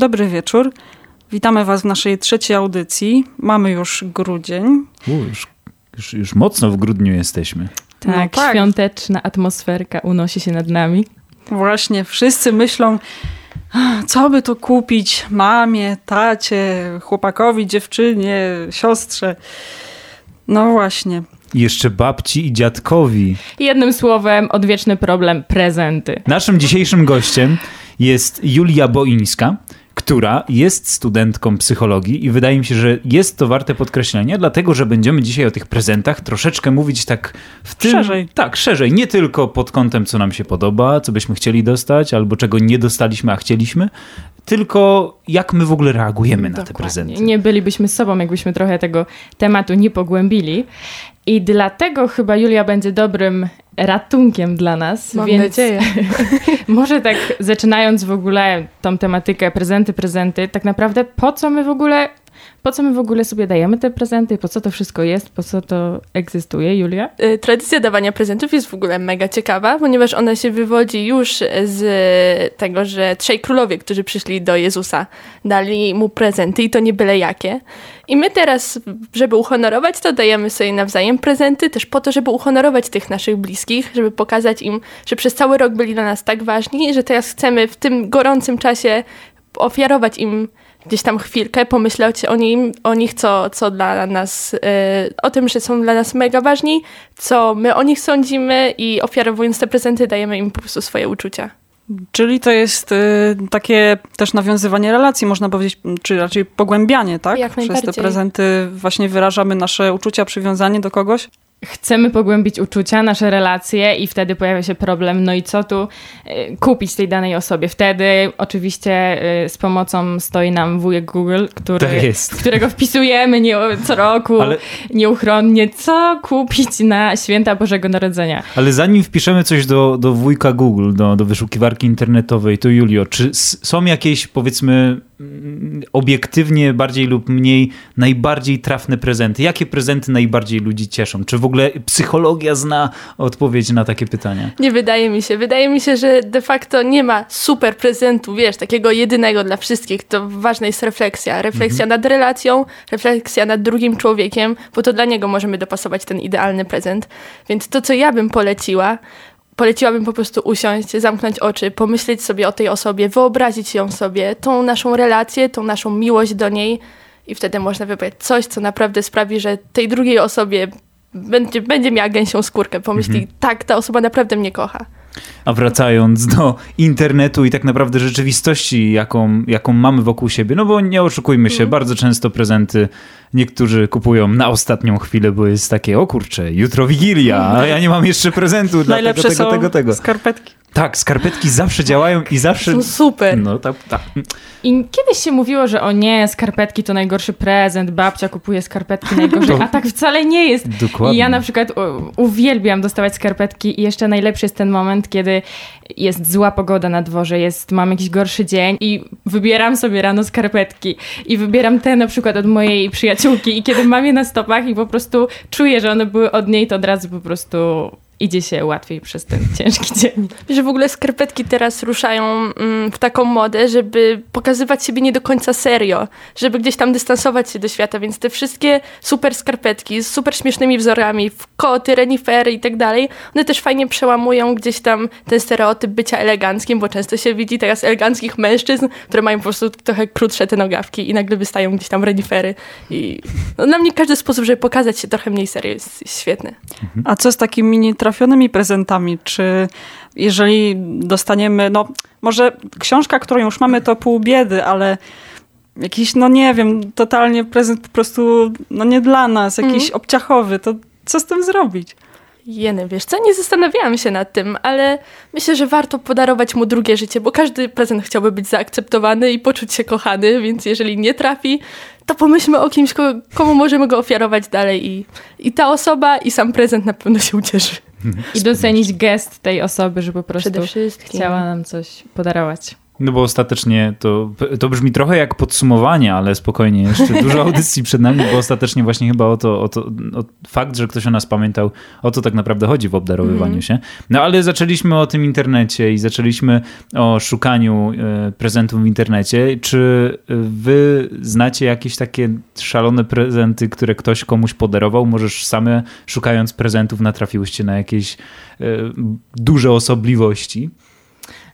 Dobry wieczór. Witamy Was w naszej trzeciej audycji. Mamy już grudzień. U, już, już, już mocno w grudniu jesteśmy. Tak, no tak, świąteczna atmosferka unosi się nad nami. Właśnie, wszyscy myślą, co by to kupić mamie, tacie, chłopakowi, dziewczynie, siostrze. No właśnie. Jeszcze babci i dziadkowi. Jednym słowem, odwieczny problem prezenty. Naszym dzisiejszym gościem jest Julia Boińska, która jest studentką psychologii i wydaje mi się, że jest to warte podkreślenia, dlatego że będziemy dzisiaj o tych prezentach troszeczkę mówić tak w tym... Szerzej. Tak, szerzej. Nie tylko pod kątem, co nam się podoba, co byśmy chcieli dostać, albo czego nie dostaliśmy, a chcieliśmy, tylko jak my w ogóle reagujemy Dokładnie. na te prezenty. Nie bylibyśmy sobą, jakbyśmy trochę tego tematu nie pogłębili. I dlatego chyba Julia będzie dobrym ratunkiem dla nas. Mam więc nadzieję. może tak zaczynając w ogóle tą tematykę prezenty, prezenty, tak naprawdę po co my w ogóle po co my w ogóle sobie dajemy te prezenty? Po co to wszystko jest? Po co to egzystuje, Julia? Y, tradycja dawania prezentów jest w ogóle mega ciekawa, ponieważ ona się wywodzi już z tego, że trzej królowie, którzy przyszli do Jezusa, dali mu prezenty i to nie byle jakie. I my teraz, żeby uhonorować to, dajemy sobie nawzajem prezenty, też po to, żeby uhonorować tych naszych bliskich, żeby pokazać im, że przez cały rok byli dla nas tak ważni, że teraz chcemy w tym gorącym czasie ofiarować im gdzieś tam chwilkę, pomyśleć o, nim, o nich, co, co dla nas, yy, o tym, że są dla nas mega ważni, co my o nich sądzimy i ofiarowując te prezenty dajemy im po prostu swoje uczucia. Czyli to jest y, takie też nawiązywanie relacji, można powiedzieć, czy raczej pogłębianie, tak? Jak Przez te prezenty właśnie wyrażamy nasze uczucia, przywiązanie do kogoś chcemy pogłębić uczucia, nasze relacje i wtedy pojawia się problem, no i co tu y, kupić tej danej osobie. Wtedy oczywiście y, z pomocą stoi nam wujek Google, który, tak którego wpisujemy nie, co roku Ale... nieuchronnie, co kupić na święta Bożego Narodzenia. Ale zanim wpiszemy coś do, do wujka Google, do, do wyszukiwarki internetowej, to Julio, czy są jakieś powiedzmy mm, obiektywnie bardziej lub mniej najbardziej trafne prezenty? Jakie prezenty najbardziej ludzi cieszą? Czy w ogóle psychologia zna odpowiedź na takie pytania? Nie wydaje mi się. Wydaje mi się, że de facto nie ma super prezentu, wiesz, takiego jedynego dla wszystkich. To ważna jest refleksja. Refleksja mhm. nad relacją, refleksja nad drugim człowiekiem, bo to dla niego możemy dopasować ten idealny prezent. Więc to, co ja bym poleciła, poleciłabym po prostu usiąść, zamknąć oczy, pomyśleć sobie o tej osobie, wyobrazić ją sobie, tą naszą relację, tą naszą miłość do niej i wtedy można wybrać coś, co naprawdę sprawi, że tej drugiej osobie będzie, będzie miała gęsią skórkę, pomyśli, mhm. tak, ta osoba naprawdę mnie kocha. A wracając do internetu i tak naprawdę rzeczywistości, jaką, jaką mamy wokół siebie, no bo nie oszukujmy się, mm. bardzo często prezenty niektórzy kupują na ostatnią chwilę, bo jest takie, o kurczę, jutro Wigilia, a ja nie mam jeszcze prezentu dla Najlepsze tego, tego, tego, tego. skarpetki. Tak, skarpetki zawsze działają i zawsze... Są super. No, tak, tak. I kiedyś się mówiło, że o nie, skarpetki to najgorszy prezent, babcia kupuje skarpetki najgorzej, to... a tak wcale nie jest. Dokładnie. I ja na przykład uwielbiam dostawać skarpetki i jeszcze najlepszy jest ten moment, kiedy jest zła pogoda na dworze, jest, mam jakiś gorszy dzień i wybieram sobie rano skarpetki i wybieram te na przykład od mojej przyjaciółki i kiedy mam je na stopach i po prostu czuję, że one były od niej, to od razu po prostu idzie się łatwiej przez ten ciężki dzień. Że w ogóle skarpetki teraz ruszają mm, w taką modę, żeby pokazywać siebie nie do końca serio, żeby gdzieś tam dystansować się do świata, więc te wszystkie super skarpetki z super śmiesznymi wzorami, w koty, renifery i tak dalej, one też fajnie przełamują gdzieś tam ten stereotyp bycia eleganckim, bo często się widzi teraz eleganckich mężczyzn, które mają po prostu trochę krótsze te nogawki i nagle wystają gdzieś tam renifery i no, dla mnie każdy sposób, żeby pokazać się trochę mniej serio jest, jest świetny. A co z takim mini trafionymi prezentami? Czy jeżeli dostaniemy, no może książka, którą już mamy, to pół biedy, ale jakiś, no nie wiem, totalnie prezent po prostu, no nie dla nas, jakiś mm. obciachowy, to co z tym zrobić? Jeny, wiesz co, nie zastanawiałam się nad tym, ale myślę, że warto podarować mu drugie życie, bo każdy prezent chciałby być zaakceptowany i poczuć się kochany, więc jeżeli nie trafi, to pomyślmy o kimś, komu możemy go ofiarować dalej i, i ta osoba i sam prezent na pewno się ucieszy. I docenić gest tej osoby, że po prostu chciała nam coś podarować. No bo ostatecznie to, to brzmi trochę jak podsumowanie, ale spokojnie, jeszcze dużo audycji przed nami, bo ostatecznie właśnie chyba o to, o to o fakt, że ktoś o nas pamiętał, o to tak naprawdę chodzi w obdarowywaniu mm. się. No ale zaczęliśmy o tym internecie i zaczęliśmy o szukaniu e, prezentów w internecie. Czy wy znacie jakieś takie szalone prezenty, które ktoś komuś podarował? Możesz same szukając prezentów natrafiłyście na jakieś e, duże osobliwości?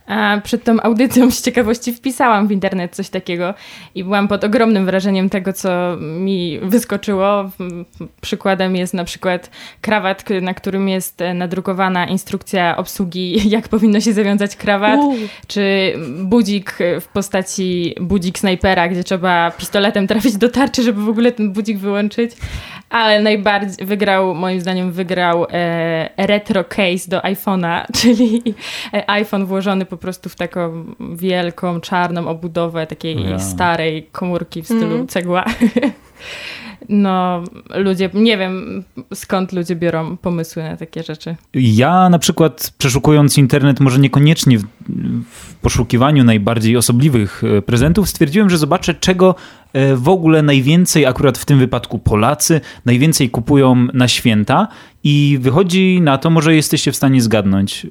A przed tą audycją z ciekawości wpisałam w internet coś takiego i byłam pod ogromnym wrażeniem tego, co mi wyskoczyło. Przykładem jest na przykład krawat, na którym jest nadrukowana instrukcja obsługi, jak powinno się zawiązać krawat, czy budzik w postaci budzik snajpera, gdzie trzeba pistoletem trafić do tarczy, żeby w ogóle ten budzik wyłączyć. Ale najbardziej wygrał, moim zdaniem, wygrał e, retro case do iPhone'a, czyli e, iPhone włożony po prostu w taką wielką, czarną obudowę takiej ja. starej komórki w stylu mm. cegła. no ludzie, nie wiem skąd ludzie biorą pomysły na takie rzeczy. Ja na przykład przeszukując internet, może niekoniecznie w, w poszukiwaniu najbardziej osobliwych e, prezentów, stwierdziłem, że zobaczę czego e, w ogóle najwięcej, akurat w tym wypadku Polacy, najwięcej kupują na święta i wychodzi na to, może jesteście w stanie zgadnąć, e,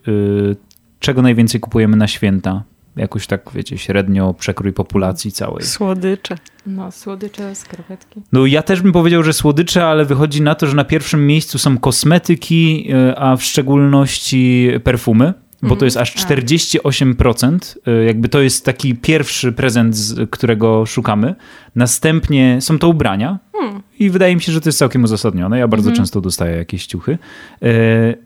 czego najwięcej kupujemy na święta jakoś tak, wiecie, średnio przekrój populacji całej. Słodycze. No, słodycze, skarpetki. No ja też bym powiedział, że słodycze, ale wychodzi na to, że na pierwszym miejscu są kosmetyki, e, a w szczególności perfumy bo to mhm. jest aż 48%. E, jakby to jest taki pierwszy prezent, z którego szukamy. Następnie są to ubrania. Hmm. I wydaje mi się, że to jest całkiem uzasadnione. Ja bardzo mhm. często dostaję jakieś ciuchy. E,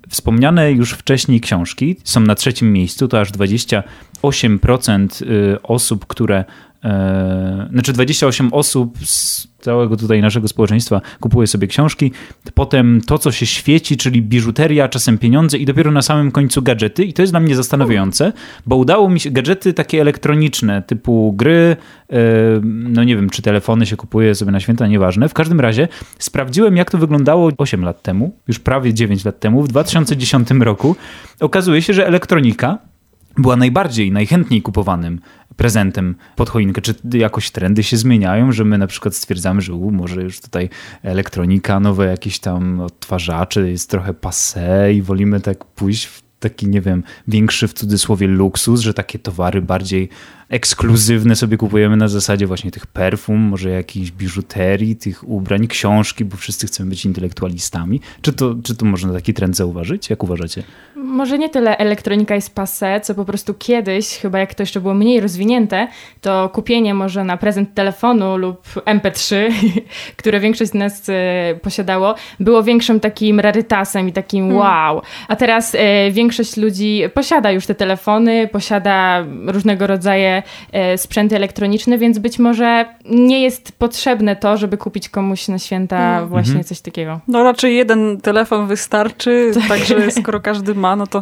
wspomniane już wcześniej książki są na trzecim miejscu. To aż 28% e, osób, które E, znaczy 28 osób z całego tutaj naszego społeczeństwa kupuje sobie książki, potem to, co się świeci, czyli biżuteria, czasem pieniądze i dopiero na samym końcu gadżety i to jest dla mnie zastanawiające, bo udało mi się gadżety takie elektroniczne, typu gry, e, no nie wiem, czy telefony się kupuje sobie na święta, nieważne. W każdym razie sprawdziłem, jak to wyglądało 8 lat temu, już prawie 9 lat temu, w 2010 roku. Okazuje się, że elektronika była najbardziej, najchętniej kupowanym prezentem pod choinkę? Czy jakoś trendy się zmieniają, że my na przykład stwierdzamy, że u, może już tutaj elektronika, nowe jakieś tam odtwarzacze jest trochę passe i wolimy tak pójść w taki, nie wiem, większy w cudzysłowie luksus, że takie towary bardziej ekskluzywne sobie kupujemy na zasadzie właśnie tych perfum, może jakiejś biżuterii, tych ubrań, książki, bo wszyscy chcemy być intelektualistami. Czy to, czy to można taki trend zauważyć? Jak uważacie? Może nie tyle elektronika jest passe, co po prostu kiedyś, chyba jak to jeszcze było mniej rozwinięte, to kupienie może na prezent telefonu lub MP3, które większość z nas e, posiadało, było większym takim rarytasem i takim hmm. wow. A teraz e, większość ludzi posiada już te telefony, posiada różnego rodzaju E, sprzęty elektroniczne, więc być może nie jest potrzebne to, żeby kupić komuś na święta mm. właśnie mhm. coś takiego. No raczej jeden telefon wystarczy, tak. także skoro każdy ma, no to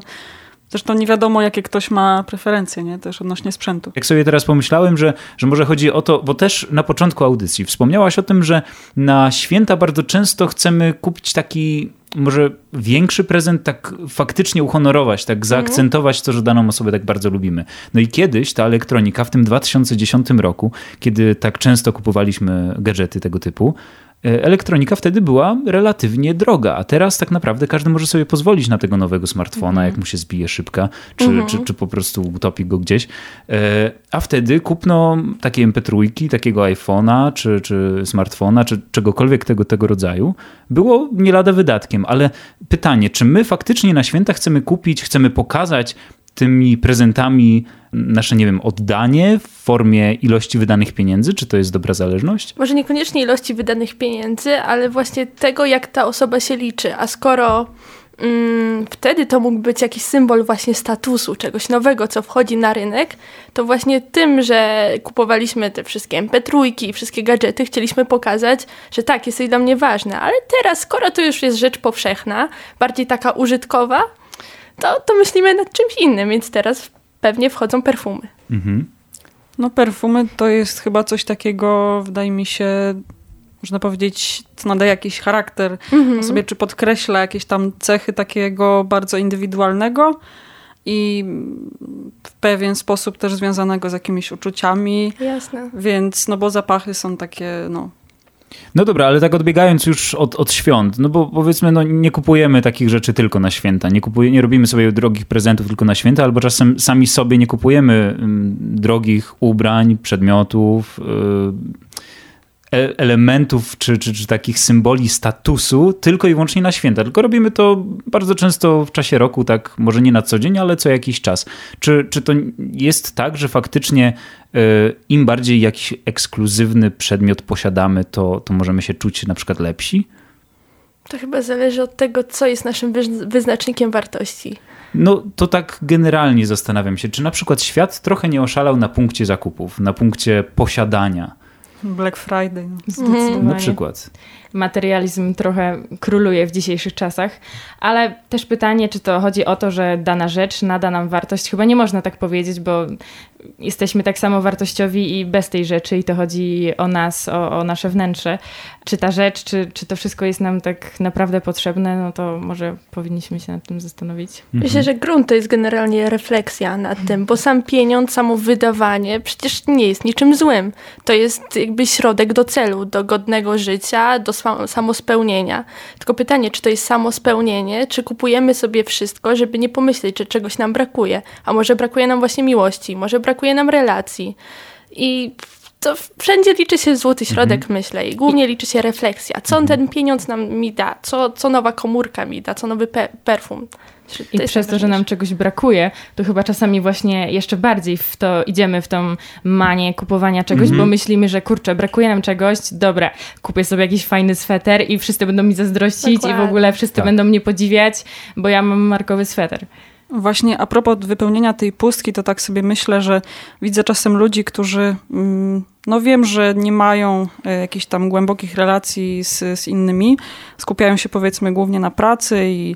Zresztą nie wiadomo, jakie ktoś ma preferencje, nie? Też odnośnie sprzętu. Jak sobie teraz pomyślałem, że, że może chodzi o to, bo też na początku audycji wspomniałaś o tym, że na święta bardzo często chcemy kupić taki może większy prezent tak faktycznie uhonorować, tak mhm. zaakcentować to, że daną osobę tak bardzo lubimy. No i kiedyś ta elektronika w tym 2010 roku, kiedy tak często kupowaliśmy gadżety tego typu, elektronika wtedy była relatywnie droga, a teraz tak naprawdę każdy może sobie pozwolić na tego nowego smartfona, mm. jak mu się zbije szybka, czy, mm. czy, czy po prostu utopi go gdzieś. E, a wtedy kupno takiej MP3, takiego iPhone'a, czy, czy smartfona, czy czegokolwiek tego, tego rodzaju, było nie lada wydatkiem. Ale pytanie, czy my faktycznie na święta chcemy kupić, chcemy pokazać tymi prezentami nasze, nie wiem, oddanie w formie ilości wydanych pieniędzy? Czy to jest dobra zależność? Może niekoniecznie ilości wydanych pieniędzy, ale właśnie tego, jak ta osoba się liczy. A skoro mm, wtedy to mógł być jakiś symbol właśnie statusu, czegoś nowego, co wchodzi na rynek, to właśnie tym, że kupowaliśmy te wszystkie MP3 i wszystkie gadżety, chcieliśmy pokazać, że tak, jesteś dla mnie ważne. Ale teraz, skoro to już jest rzecz powszechna, bardziej taka użytkowa, to, to myślimy nad czymś innym, więc teraz pewnie wchodzą perfumy. Mhm. No perfumy to jest chyba coś takiego, wydaje mi się, można powiedzieć, co nadaje jakiś charakter mhm. sobie, czy podkreśla jakieś tam cechy takiego bardzo indywidualnego. i w pewien sposób też związanego z jakimiś uczuciami. Jasne. Więc, no bo zapachy są takie, no, No dobra, ale tak odbiegając już od, od świąt, no bo powiedzmy, no nie kupujemy takich rzeczy tylko na święta, nie, kupuje, nie robimy sobie drogich prezentów tylko na święta, albo czasem sami sobie nie kupujemy mm, drogich ubrań, przedmiotów, y, elementów czy, czy, czy takich symboli statusu tylko i wyłącznie na święta, tylko robimy to bardzo często w czasie roku, tak może nie na co dzień, ale co jakiś czas. Czy, czy to jest tak, że faktycznie y, im bardziej jakiś ekskluzywny przedmiot posiadamy, to, to możemy się czuć na przykład lepsi? To chyba zależy od tego, co jest naszym wyz- wyznacznikiem wartości. No to tak generalnie zastanawiam się, czy na przykład świat trochę nie oszalał na punkcie zakupów, na punkcie posiadania. Black Friday. No. Zdecydowanie. Na przykład. materializm trochę króluje w dzisiejszych czasach, ale też pytanie, czy to chodzi o to, że dana rzecz nada nam wartość. Chyba nie można tak powiedzieć, bo jesteśmy tak samo wartościowi i bez tej rzeczy i to chodzi o nas, o, o nasze wnętrze. Czy ta rzecz, czy, czy to wszystko jest nam tak naprawdę potrzebne, no to może powinniśmy się nad tym zastanowić. Myślę, że grunt to jest generalnie refleksja nad tym, bo sam pieniądz, samo wydawanie przecież nie jest niczym złym. To jest jakby środek do celu, do godnego życia, do samospełnienia. Tylko pytanie, czy to jest samospełnienie, czy kupujemy sobie wszystko, żeby nie pomyśleć, że czegoś nam brakuje. A może brakuje nam właśnie miłości, może brakuje nam relacji. I to wszędzie liczy się złoty środek, myślę, i głównie liczy się refleksja. Co ten pieniądz nam mi da, co, co nowa komórka mi da, co nowy pe- perfum. I przez to, że nam czegoś brakuje, to chyba czasami właśnie jeszcze bardziej w to idziemy, w tą manię kupowania czegoś, bo myślimy, że kurczę, brakuje nam czegoś, dobra, kupię sobie jakiś fajny sweter i wszyscy będą mi zazdrościć i w Dokładnie. ogóle wszyscy Tak. będą mnie podziwiać, bo ja mam markowy sweter. Właśnie a propos wypełnienia tej pustki, to tak sobie myślę, że widzę czasem ludzi, którzy, mm, no wiem, że nie mają e, jakichś tam głębokich relacji z, z innymi, skupiają się powiedzmy głównie na pracy i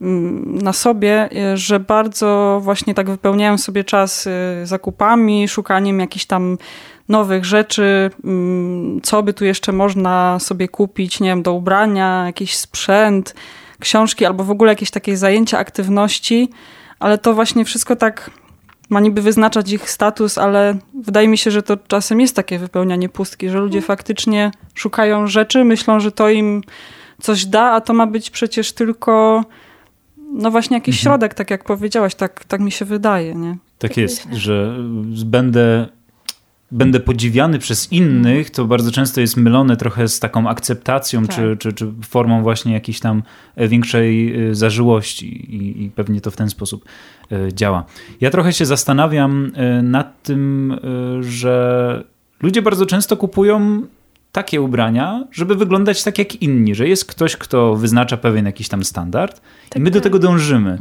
mm, na sobie, e, że bardzo właśnie tak wypełniają sobie czas e, zakupami, szukaniem jakichś tam nowych rzeczy, mm, co by tu jeszcze można sobie kupić, nie wiem, do ubrania, jakiś sprzęt, książki albo w ogóle jakieś takie zajęcia, aktywności, ale to właśnie wszystko tak ma niby wyznaczać ich status, ale wydaje mi się, że to czasem jest takie wypełnianie pustki, że ludzie faktycznie szukają rzeczy, myślą, że to im coś da, a to ma być przecież tylko no właśnie jakiś środek, tak jak powiedziałaś, tak, tak mi się wydaje, nie? Tak Tak jest, że będę, będę podziwiany przez innych, to bardzo często jest mylone trochę z taką akceptacją, Tak. czy, czy, czy formą właśnie jakiejś tam e, większej e, zażyłości i, i pewnie to w ten sposób e, działa. Ja trochę się zastanawiam nad tym, że ludzie bardzo często kupują takie ubrania, żeby wyglądać tak jak inni, że jest ktoś, kto wyznacza pewien jakiś tam standard i my do tak. tego dążymy.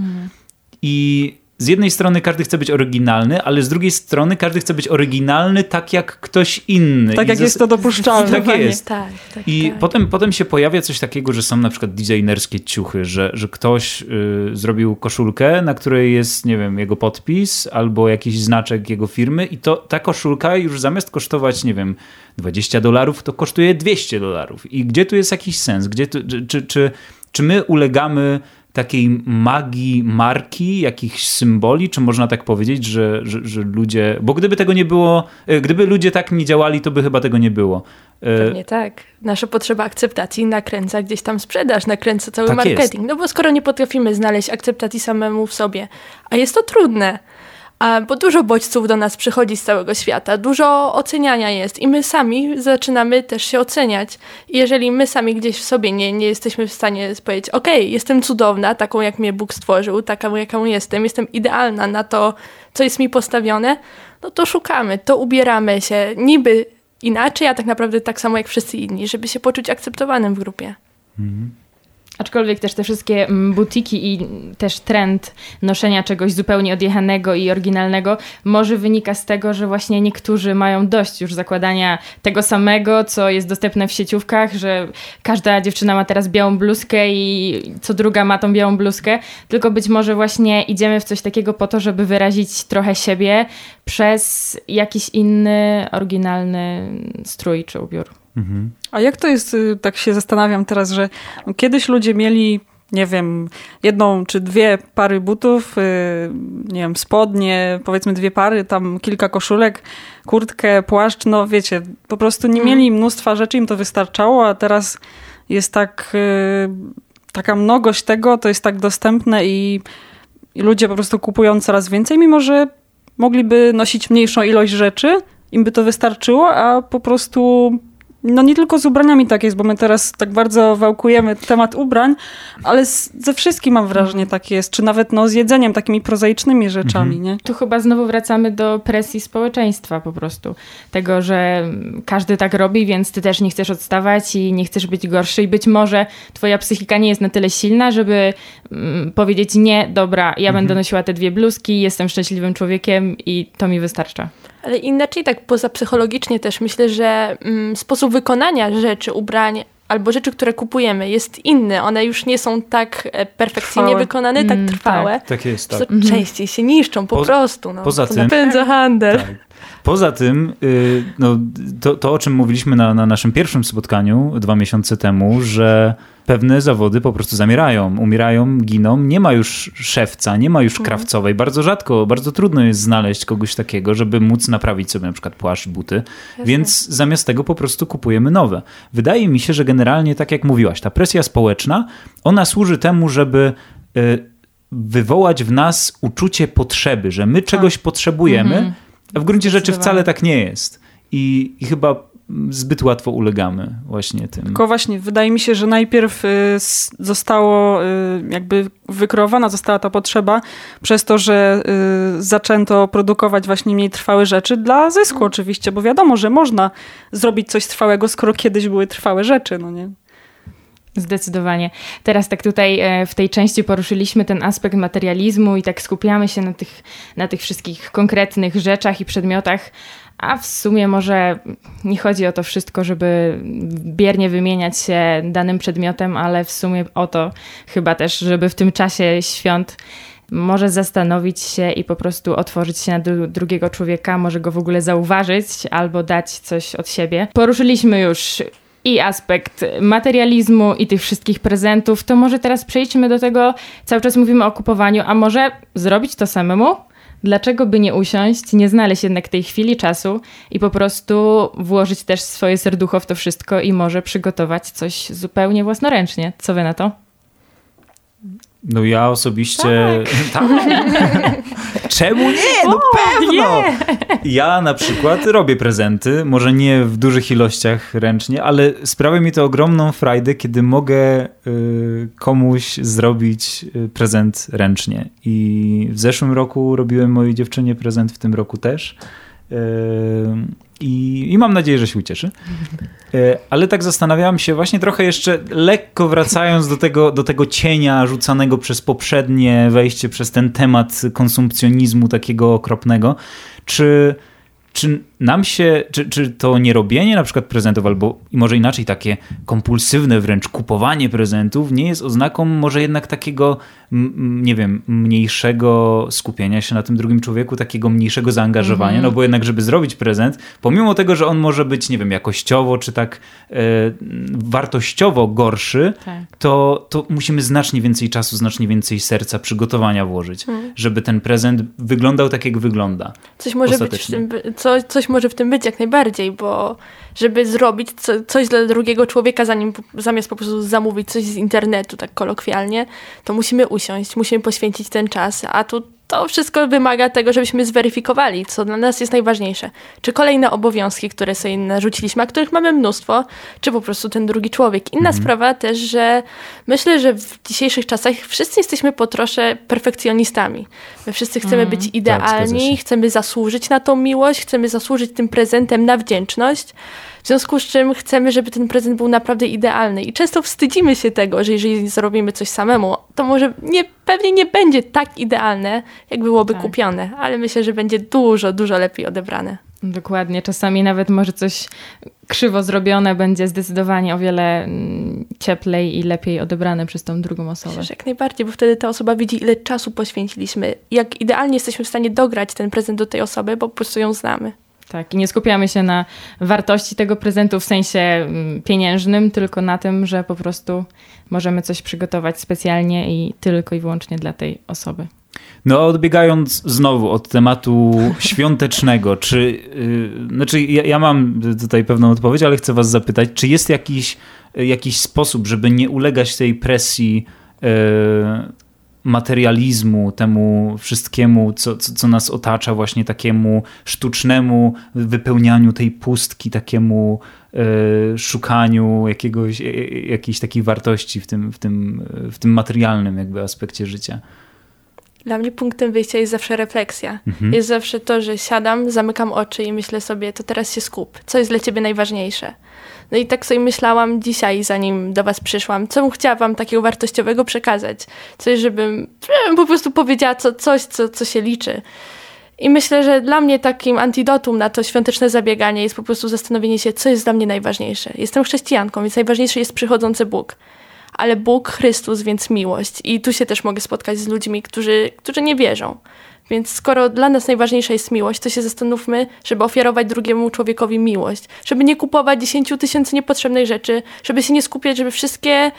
I z jednej strony każdy chce być oryginalny, ale z drugiej strony każdy chce być oryginalny tak jak ktoś inny. Tak I jak jest to dopuszczalne. Tak jest. Tak, tak, I tak. potem, potem się pojawia coś takiego, że są na przykład designerskie ciuchy, że, że ktoś y, zrobił koszulkę, na której jest, nie wiem, jego podpis albo jakiś znaczek jego firmy i to ta koszulka już zamiast kosztować, nie wiem, 20 dolarów, to kosztuje 200 dolarów. I gdzie tu jest jakiś sens? Gdzie tu, czy, czy, czy, czy my ulegamy takiej magii marki, jakichś symboli, czy można tak powiedzieć, że, że, że ludzie, bo gdyby tego nie było, y, gdyby ludzie tak nie działali, to by chyba tego nie było. Y, Pewnie tak. Nasza potrzeba akceptacji nakręca gdzieś tam sprzedaż, nakręca cały Tak marketing. No bo skoro nie potrafimy znaleźć akceptacji samemu w sobie, a jest to trudne, bo dużo bodźców do nas przychodzi z całego świata, dużo oceniania jest i my sami zaczynamy też się oceniać. I jeżeli my sami gdzieś w sobie nie, nie jesteśmy w stanie powiedzieć, okej, jestem cudowna, taką jak mnie Bóg stworzył, taką jaką jestem, jestem idealna na to, co jest mi postawione, no to szukamy, to ubieramy się niby inaczej, a tak naprawdę tak samo jak wszyscy inni, żeby się poczuć akceptowanym w grupie. Aczkolwiek też te wszystkie mm, butiki i też trend noszenia czegoś zupełnie odjechanego i oryginalnego może wynika z tego, że właśnie niektórzy mają dość już zakładania tego samego, co jest dostępne w sieciówkach, że każda dziewczyna ma teraz białą bluzkę i co druga ma tą białą bluzkę, tylko być może właśnie idziemy w coś takiego po to, żeby wyrazić trochę siebie przez jakiś inny, oryginalny strój czy ubiór. A jak to jest, y, tak się zastanawiam teraz, że kiedyś ludzie mieli nie wiem, jedną czy dwie pary butów, y, nie wiem, spodnie, powiedzmy dwie pary, tam kilka koszulek, kurtkę, płaszcz, no wiecie, po prostu nie Mhm. mieli mnóstwa rzeczy, im to wystarczało, a teraz jest tak, y, taka mnogość tego, to jest tak dostępne i, i ludzie po prostu kupują coraz więcej, mimo że mogliby nosić mniejszą ilość rzeczy, im by to wystarczyło, a po prostu no nie tylko z ubraniami tak jest, bo my teraz tak bardzo wałkujemy temat ubrań, ale z, ze wszystkim mam wrażenie tak jest, czy nawet no, z jedzeniem, takimi prozaicznymi rzeczami, nie? Tu chyba znowu wracamy do presji społeczeństwa po prostu. Tego, że każdy tak robi, więc ty też nie chcesz odstawać i nie chcesz być gorszy i być może twoja psychika nie jest na tyle silna, żeby mm, powiedzieć nie, dobra, ja będę nosiła te dwie bluzki, jestem szczęśliwym człowiekiem i to mi wystarcza. Ale inaczej tak poza psychologicznie też myślę, że mm, sposób wykonania rzeczy, ubrań albo rzeczy, które kupujemy jest inny. One już nie są tak e, perfekcyjnie Trwałe. wykonane, tak Mm, trwałe. Tak jest, Po tak. Częściej się niszczą po Po- prostu. No. poza to tym- napędza handel. Tak. Poza tym, y, no, to, to o czym mówiliśmy na, na naszym pierwszym spotkaniu dwa miesiące temu, że pewne zawody po prostu zamierają, umierają, giną. Nie ma już szewca, nie ma już krawcowej. Bardzo rzadko, bardzo trudno jest znaleźć kogoś takiego, żeby móc naprawić sobie na przykład płaszcz, buty. Więc zamiast tego po prostu kupujemy nowe. Wydaje mi się, że generalnie, tak jak mówiłaś, ta presja społeczna, ona służy temu, żeby y, wywołać w nas uczucie potrzeby, że my czegoś potrzebujemy, Mhm. A w gruncie rzeczy wcale tak nie jest. I, I chyba zbyt łatwo ulegamy właśnie tym. Tylko właśnie, wydaje mi się, że najpierw y, zostało y, jakby wykreowana została ta potrzeba przez to, że y, zaczęto produkować właśnie mniej trwałe rzeczy dla zysku oczywiście, bo wiadomo, że można zrobić coś trwałego, skoro kiedyś były trwałe rzeczy, no nie? Zdecydowanie. Teraz tak tutaj e, w tej części poruszyliśmy ten aspekt materializmu i tak skupiamy się na tych, na tych wszystkich konkretnych rzeczach i przedmiotach, a w sumie może nie chodzi o to wszystko, żeby biernie wymieniać się danym przedmiotem, ale w sumie o to chyba też, żeby w tym czasie świąt może zastanowić się i po prostu otworzyć się na dru- drugiego człowieka, może go w ogóle zauważyć albo dać coś od siebie. Poruszyliśmy już i aspekt materializmu i tych wszystkich prezentów, to może teraz przejdźmy do tego, cały czas mówimy o kupowaniu, a może zrobić to samemu? Dlaczego by nie usiąść, nie znaleźć jednak tej chwili czasu i po prostu włożyć też swoje serducho w to wszystko i może przygotować coś zupełnie własnoręcznie? Co wy na to? No ja osobiście... Tak. Czemu nie? No pewno! Ja na przykład robię prezenty, może nie w dużych ilościach ręcznie, ale sprawia mi to ogromną frajdę, kiedy mogę y, komuś zrobić y, prezent ręcznie. I w zeszłym roku robiłem mojej dziewczynie prezent, w tym roku też. Y, I, I mam nadzieję, że się ucieszy. E, Ale tak zastanawiałem się właśnie trochę jeszcze lekko wracając do tego, do tego cienia rzucanego przez poprzednie wejście, przez ten temat konsumpcjonizmu takiego okropnego. Czy, czy nam się, czy, czy to nierobienie na przykład prezentów, albo i może inaczej takie kompulsywne wręcz kupowanie prezentów nie jest oznaką może jednak takiego, nie wiem, mniejszego skupienia się na tym drugim człowieku, takiego mniejszego zaangażowania, no bo jednak żeby zrobić prezent, pomimo tego, że on może być, nie wiem, jakościowo czy tak e, wartościowo gorszy, Tak. to, to musimy znacznie więcej czasu, znacznie więcej serca, przygotowania włożyć, żeby ten prezent wyglądał tak, jak wygląda. Coś może, być co, coś może w tym być jak najbardziej, bo żeby zrobić co, coś dla drugiego człowieka, zanim, zamiast po prostu zamówić coś z internetu, tak kolokwialnie, to musimy usiąść, musimy poświęcić ten czas, a tu to wszystko wymaga tego, żebyśmy zweryfikowali, co dla nas jest najważniejsze. Czy kolejne obowiązki, które sobie narzuciliśmy, a których mamy mnóstwo, czy po prostu ten drugi człowiek. Inna sprawa też, że myślę, że w dzisiejszych czasach wszyscy jesteśmy po trosze perfekcjonistami. My wszyscy chcemy być zgadza idealni, się. chcemy zasłużyć na tą miłość, chcemy zasłużyć tym prezentem na wdzięczność. W związku z czym chcemy, żeby ten prezent był naprawdę idealny. I często wstydzimy się tego, że jeżeli zrobimy coś samemu, to może nie, pewnie nie będzie tak idealne, jak byłoby Tak. kupione, ale myślę, że będzie dużo, dużo lepiej odebrane. Dokładnie. Czasami nawet może coś krzywo zrobione będzie zdecydowanie o wiele mm, cieplej i lepiej odebrane przez tą drugą osobę. Myślę, jak najbardziej, bo wtedy ta osoba widzi, ile czasu poświęciliśmy, jak idealnie jesteśmy w stanie dograć ten prezent do tej osoby, bo po prostu ją znamy. Tak, i nie skupiamy się na wartości tego prezentu w sensie mm, pieniężnym, tylko na tym, że po prostu możemy coś przygotować specjalnie i tylko i wyłącznie dla tej osoby. No, odbiegając znowu od tematu świątecznego, czy. Yy, znaczy, ja, ja, mam tutaj pewną odpowiedź, ale chcę Was zapytać, czy jest jakiś, jakiś sposób, żeby nie ulegać tej presji yy, materializmu, temu wszystkiemu, co, co, co, nas otacza, właśnie takiemu sztucznemu wypełnianiu tej pustki, takiemu yy, szukaniu jakiegoś, jakiejś takiej wartości w tym, w, tym, w tym materialnym jakby aspekcie życia? Dla mnie punktem wyjścia jest zawsze refleksja. Mhm. Jest zawsze to, że siadam, zamykam oczy i myślę sobie, to teraz się skup. Co jest dla ciebie najważniejsze? No i tak sobie myślałam dzisiaj, zanim do was przyszłam, co bym chciała wam takiego wartościowego przekazać. Coś, żebym, żebym po prostu powiedziała co, coś, co, co się liczy. I myślę, że dla mnie takim antidotum na to świąteczne zabieganie jest po prostu zastanowienie się, co jest dla mnie najważniejsze. Jestem chrześcijanką, więc najważniejszy jest przychodzący Bóg ale Bóg, Chrystus, więc miłość. I tu się też mogę spotkać z ludźmi, którzy, którzy nie wierzą. Więc skoro dla nas najważniejsza jest miłość, to się zastanówmy, żeby ofiarować drugiemu człowiekowi miłość. Żeby nie kupować 10 tysięcy niepotrzebnych rzeczy, żeby się nie skupiać, żeby wszystkie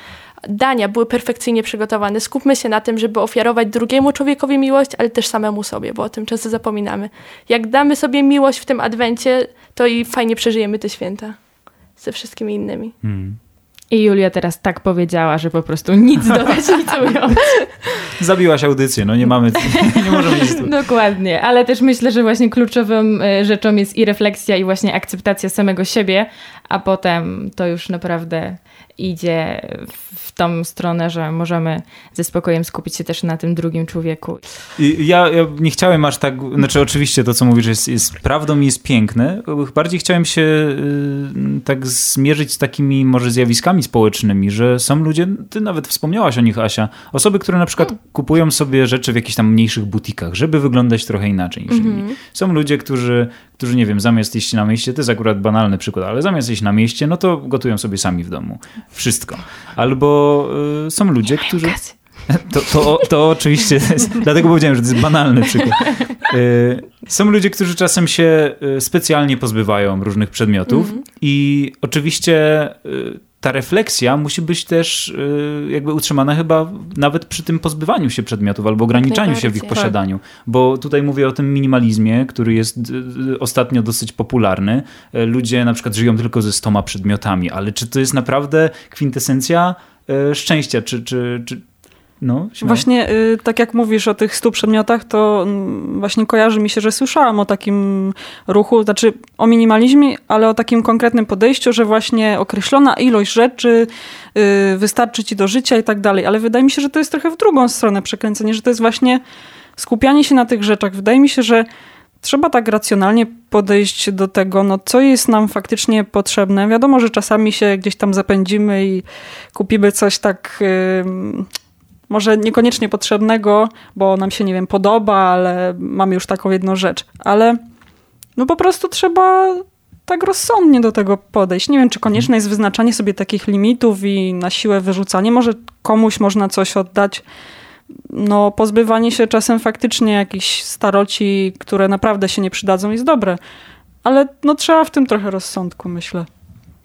dania były perfekcyjnie przygotowane. Skupmy się na tym, żeby ofiarować drugiemu człowiekowi miłość, ale też samemu sobie, bo o tym często zapominamy. Jak damy sobie miłość w tym adwencie, to i fajnie przeżyjemy te święta ze wszystkimi innymi. Hmm. I Julia teraz tak powiedziała, że po prostu nic dodać, nic ująć. Zabiłaś audycję, no nie mamy, nie możemy nic tu. Dokładnie, ale też myślę, że właśnie kluczową e, rzeczą jest i refleksja i właśnie akceptacja samego siebie, a potem to już naprawdę idzie w tą stronę, że możemy ze spokojem skupić się też na tym drugim człowieku. Ja, ja nie chciałem aż tak, znaczy oczywiście to, co mówisz, jest, jest prawdą i jest piękne. Bardziej chciałem się y, tak zmierzyć z takimi może zjawiskami społecznymi, że są ludzie, ty nawet wspomniałaś o nich, Asia, osoby, które na przykład hmm. kupują sobie rzeczy w jakichś tam mniejszych butikach, żeby wyglądać trochę inaczej niż inni. Mm -hmm. Są ludzie, którzy, którzy, nie wiem, zamiast iść na mieście, to jest akurat banalny przykład, ale zamiast iść na mieście, no to gotują sobie sami w domu wszystko. Albo y, są ludzie, którzy... To, to, to oczywiście, dlatego powiedziałem, że to jest banalny przykład. Y, są ludzie, którzy czasem się y, specjalnie pozbywają różnych przedmiotów mm -hmm. i oczywiście y, ta refleksja musi być też y, jakby utrzymana chyba nawet przy tym pozbywaniu się przedmiotów albo ograniczaniu się w ich posiadaniu. Bo tutaj mówię o tym minimalizmie, który jest y, ostatnio dosyć popularny. Y, ludzie na przykład żyją tylko ze stoma przedmiotami, ale czy to jest naprawdę kwintesencja szczęścia? Czy, czy, czy, no, właśnie y, tak jak mówisz o tych stu przedmiotach, to mm, właśnie kojarzy mi się, że słyszałam o takim ruchu, znaczy o minimalizmie, ale o takim konkretnym podejściu, że właśnie określona ilość rzeczy y, wystarczy ci do życia i tak dalej. Ale wydaje mi się, że to jest trochę w drugą stronę przekręcenie, że to jest właśnie skupianie się na tych rzeczach. Wydaje mi się, że trzeba tak racjonalnie podejść do tego, no co jest nam faktycznie potrzebne. Wiadomo, że czasami się gdzieś tam zapędzimy i kupimy coś tak może niekoniecznie potrzebnego, bo nam się, nie wiem, podoba, ale mamy już taką jedną rzecz. Ale no po prostu trzeba tak rozsądnie do tego podejść. Nie wiem, czy konieczne jest wyznaczanie sobie takich limitów i na siłę wyrzucanie. Może komuś można coś oddać. No, pozbywanie się czasem faktycznie jakichś staroci, które naprawdę się nie przydadzą, jest dobre. Ale no, trzeba w tym trochę rozsądku, myślę.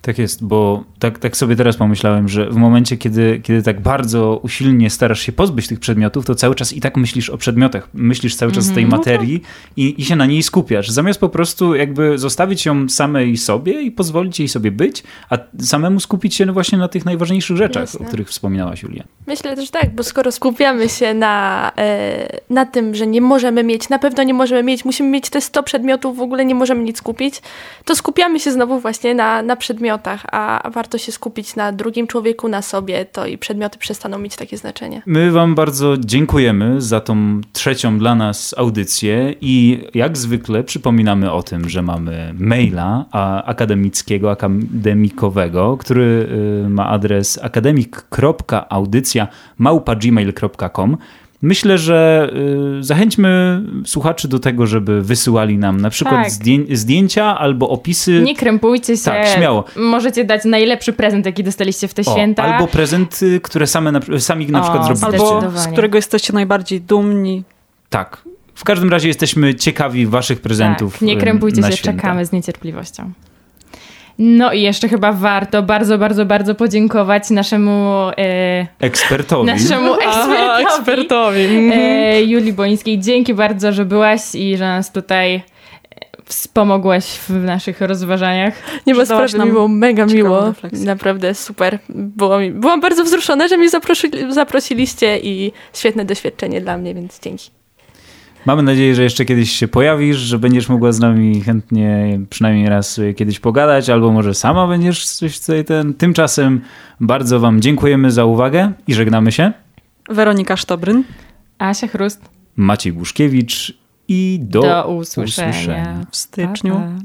Tak jest, bo tak, tak sobie teraz pomyślałem, że w momencie, kiedy, kiedy tak bardzo usilnie starasz się pozbyć tych przedmiotów, to cały czas i tak myślisz o przedmiotach, myślisz cały czas mm -hmm. o tej mhm. materii i, i się na niej skupiasz. Zamiast po prostu jakby zostawić ją samej sobie i pozwolić jej sobie być, a samemu skupić się właśnie na tych najważniejszych rzeczach, Jasne. o których wspominałaś, Julia. Myślę też tak, bo skoro skupiamy się na, e, na tym, że nie możemy mieć, na pewno nie możemy mieć, musimy mieć te 100 przedmiotów, w ogóle nie możemy nic kupić, to skupiamy się znowu właśnie na, na przedmiotach, a warto się skupić na drugim człowieku, na sobie, to i przedmioty przestaną mieć takie znaczenie. My Wam bardzo dziękujemy za tą trzecią dla nas audycję i jak zwykle przypominamy o tym, że mamy maila akademickiego, akademikowego, który y, ma adres akademik.audycja małpa.gmail.com Myślę, że y, zachęćmy słuchaczy do tego, żeby wysyłali nam na przykład tak. zdjęcia albo opisy. Nie krępujcie się. Tak, śmiało. Możecie dać najlepszy prezent, jaki dostaliście w te o, święta. Albo prezenty, które same na, sami na o, przykład zrobiliście. Albo z którego jesteście najbardziej dumni. Tak. W każdym razie jesteśmy ciekawi waszych prezentów. Tak, nie em, krępujcie na się, święta. czekamy z niecierpliwością. No i jeszcze chyba warto bardzo, bardzo, bardzo podziękować naszemu, e, Ekspertowi. naszemu ekspertowi, ekspertowi. e, Julii Bońskiej. Dzięki bardzo, że byłaś i że nas tutaj e, wspomogłaś w naszych rozważaniach. Nie ma sprawy, mi było mega miło. refleksję. Naprawdę super. Było mi, byłam bardzo wzruszona, że mnie zaprosi, zaprosiliście i świetne doświadczenie dla mnie, więc dzięki. Mamy nadzieję, że jeszcze kiedyś się pojawisz, że będziesz mogła z nami chętnie przynajmniej raz kiedyś pogadać, albo może sama będziesz coś tutaj ten. Tymczasem bardzo wam dziękujemy za uwagę i żegnamy się. Weronika Sztobryn. Asia Chrust, Maciej Buszkiewicz i do, do, usłyszenia. usłyszenia. W styczniu. Pa, pa.